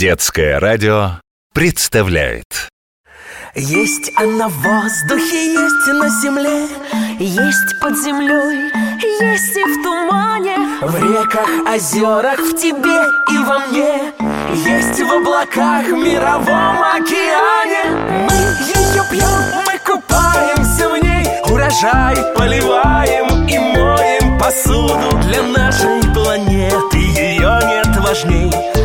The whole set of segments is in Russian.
Детское радио представляет. Есть она в воздухе, есть на земле Есть под землей, есть и в тумане В реках, озерах, в тебе и во мне Есть в облаках, в мировом океане. Мы ее пьем, мы купаемся в ней Урожай поливаем и моем посуду Для нашей планеты ее нет важней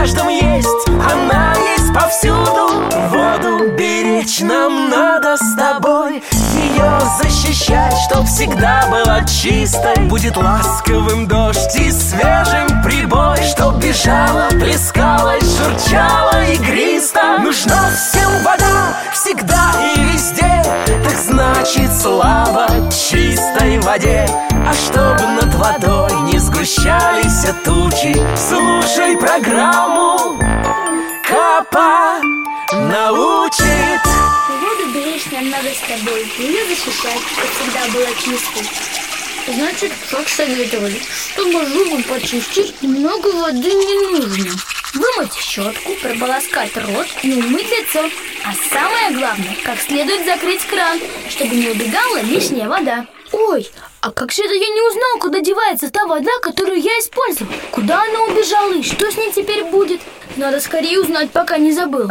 каждом есть, она есть повсюду. Воду беречь нам надо с тобой. Ее защищать, чтоб всегда была чистой. Будет ласковым дождь и свежим прибой Чтоб бежала, плескалась, журчала игристо Нужна всем вода, всегда и везде. Так значит слава чистой воде. А чтоб над водой сгущались тучи Слушай программу Капа научит Воду беречь нам надо с тобой, ее защищать, чтобы всегда была чистой. Значит, как советовали, чтобы зубы почистить, много воды не нужно. Вымыть щетку, прополоскать рот и умыть лицо. А самое главное, как следует закрыть кран, чтобы не убегала лишняя вода. Ой, а как же это я не узнал, куда девается та вода, которую я использовал? Куда она убежала и что с ней теперь будет? Надо скорее узнать, пока не забыл.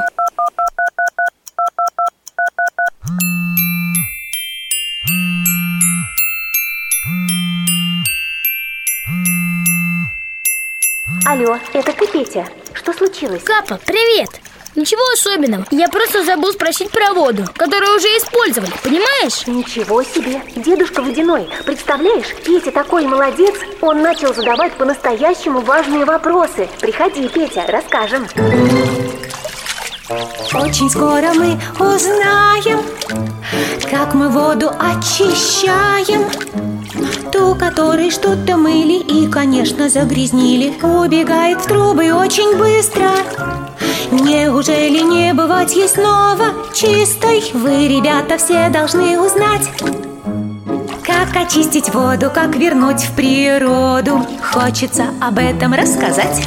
Алло, это ты, Петя? Что случилось? Капа, привет! Ничего особенного. Я просто забыл спросить про воду, которую уже использовали, понимаешь? Ничего себе! Дедушка Водяной, представляешь, Петя такой молодец, он начал задавать по-настоящему важные вопросы. Приходи, Петя, расскажем. Очень скоро мы узнаем, как мы воду очищаем Ту, которой что-то мыли и, конечно, загрязнили Убегает в трубы очень быстро Неужели не бывать ей снова чистой? Вы, ребята, все должны узнать как очистить воду, как вернуть в природу Хочется об этом рассказать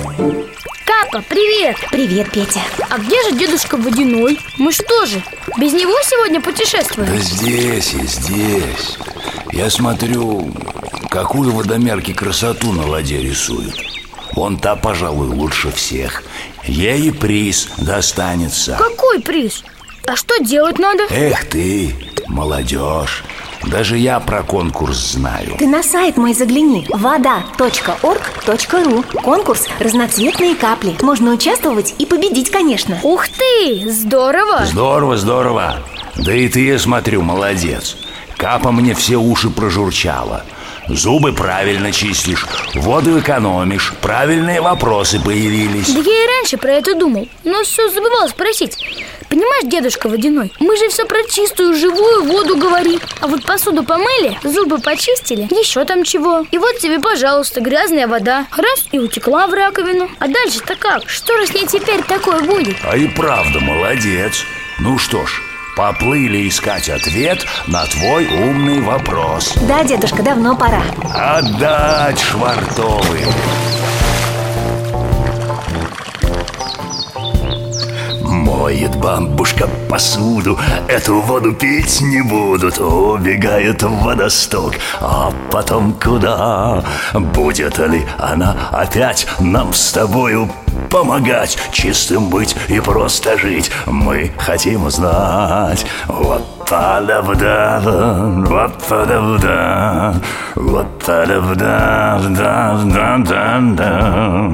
Капа, привет! Привет, Петя А где же дедушка Водяной? Мы что же, без него сегодня путешествуем? Да здесь и здесь Я смотрю, какую водомерки красоту на воде рисуют Вон та, пожалуй, лучше всех Ей приз достанется. Какой приз? А что делать надо? Эх ты, молодежь. Даже я про конкурс знаю. Ты на сайт мой загляни. вода.орг.ру Конкурс «Разноцветные капли» Можно участвовать и победить, конечно. Ух ты, здорово! Здорово, здорово. Да и ты, я смотрю, молодец. Капа мне все уши прожурчала Зубы правильно чистишь, воду экономишь, правильные вопросы появились. Да я и раньше про это думал, но все забывал спросить. Понимаешь, дедушка Водяной, мы же все про чистую живую воду говорим. А вот посуду помыли, зубы почистили, еще там чего. И вот тебе, пожалуйста, грязная вода. Раз и утекла в раковину. А дальше-то как? Что же с ней теперь такое будет? А и правда молодец. Ну что ж, поплыли искать ответ на твой умный вопрос. Да, дедушка, давно пора. Отдать швартовы. Моет бамбушка посуду Эту воду пить не будут. Убегает в водосток. А потом куда? Будет ли она опять нам с тобою помогать Чистым быть и просто жить Мы хотим узнать Вот Па-да-ба-да, ва-па-да-ба-да, ва-па-да-ба-да-да-да-да-да.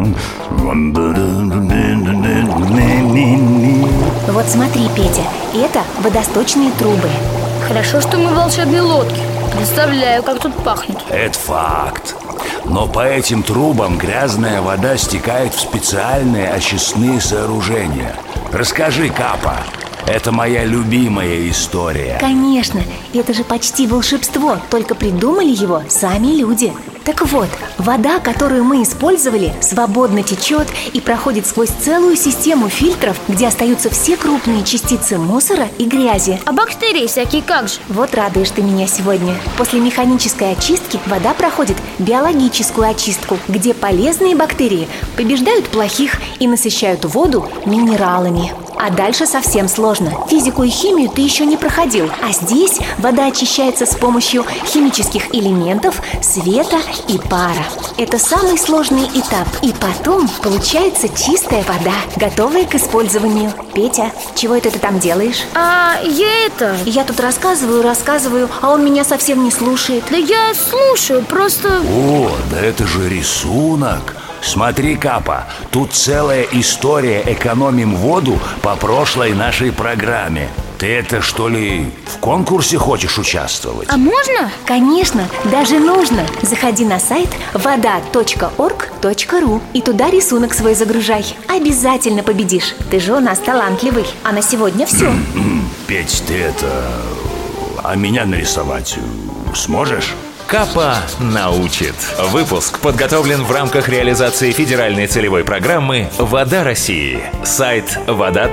Вот смотри, Петя, это водосточные трубы Хорошо, что мы в волшебной лодке Представляю, как тут пахнет Это факт но по этим трубам грязная вода стекает в специальные очистные сооружения. Расскажи, Капа, Это моя любимая история. Конечно, это же почти волшебство, только придумали его сами люди. Так вот, вода, которую мы использовали, свободно течет и проходит сквозь целую систему фильтров, где остаются все крупные частицы мусора и грязи. А бактерии всякие как же? Вот радуешь ты меня сегодня. После механической очистки вода проходит биологическую очистку, где полезные бактерии побеждают плохих и насыщают воду минералами. А дальше совсем сложно. Физику и химию ты еще не проходил. А здесь вода очищается с помощью химических элементов, света и пара. Это самый сложный этап. И потом получается чистая вода, готовая к использованию. Петя, чего это ты там делаешь? А я это... Я тут рассказываю, рассказываю, а он меня совсем не слушает. Да я слушаю, просто... О, да это же рисунок. Смотри, Капа, тут целая история «Экономим воду» по прошлой нашей программе. Ты это что ли в конкурсе хочешь участвовать? А можно? Конечно, даже нужно. Заходи на сайт вода.орг.ру и туда рисунок свой загружай. Обязательно победишь. Ты же у нас талантливый. А на сегодня все. Петь, ты это... А меня нарисовать сможешь? Капа научит. Выпуск подготовлен в рамках реализации федеральной целевой программы «Вода России». Сайт вода.орг.ру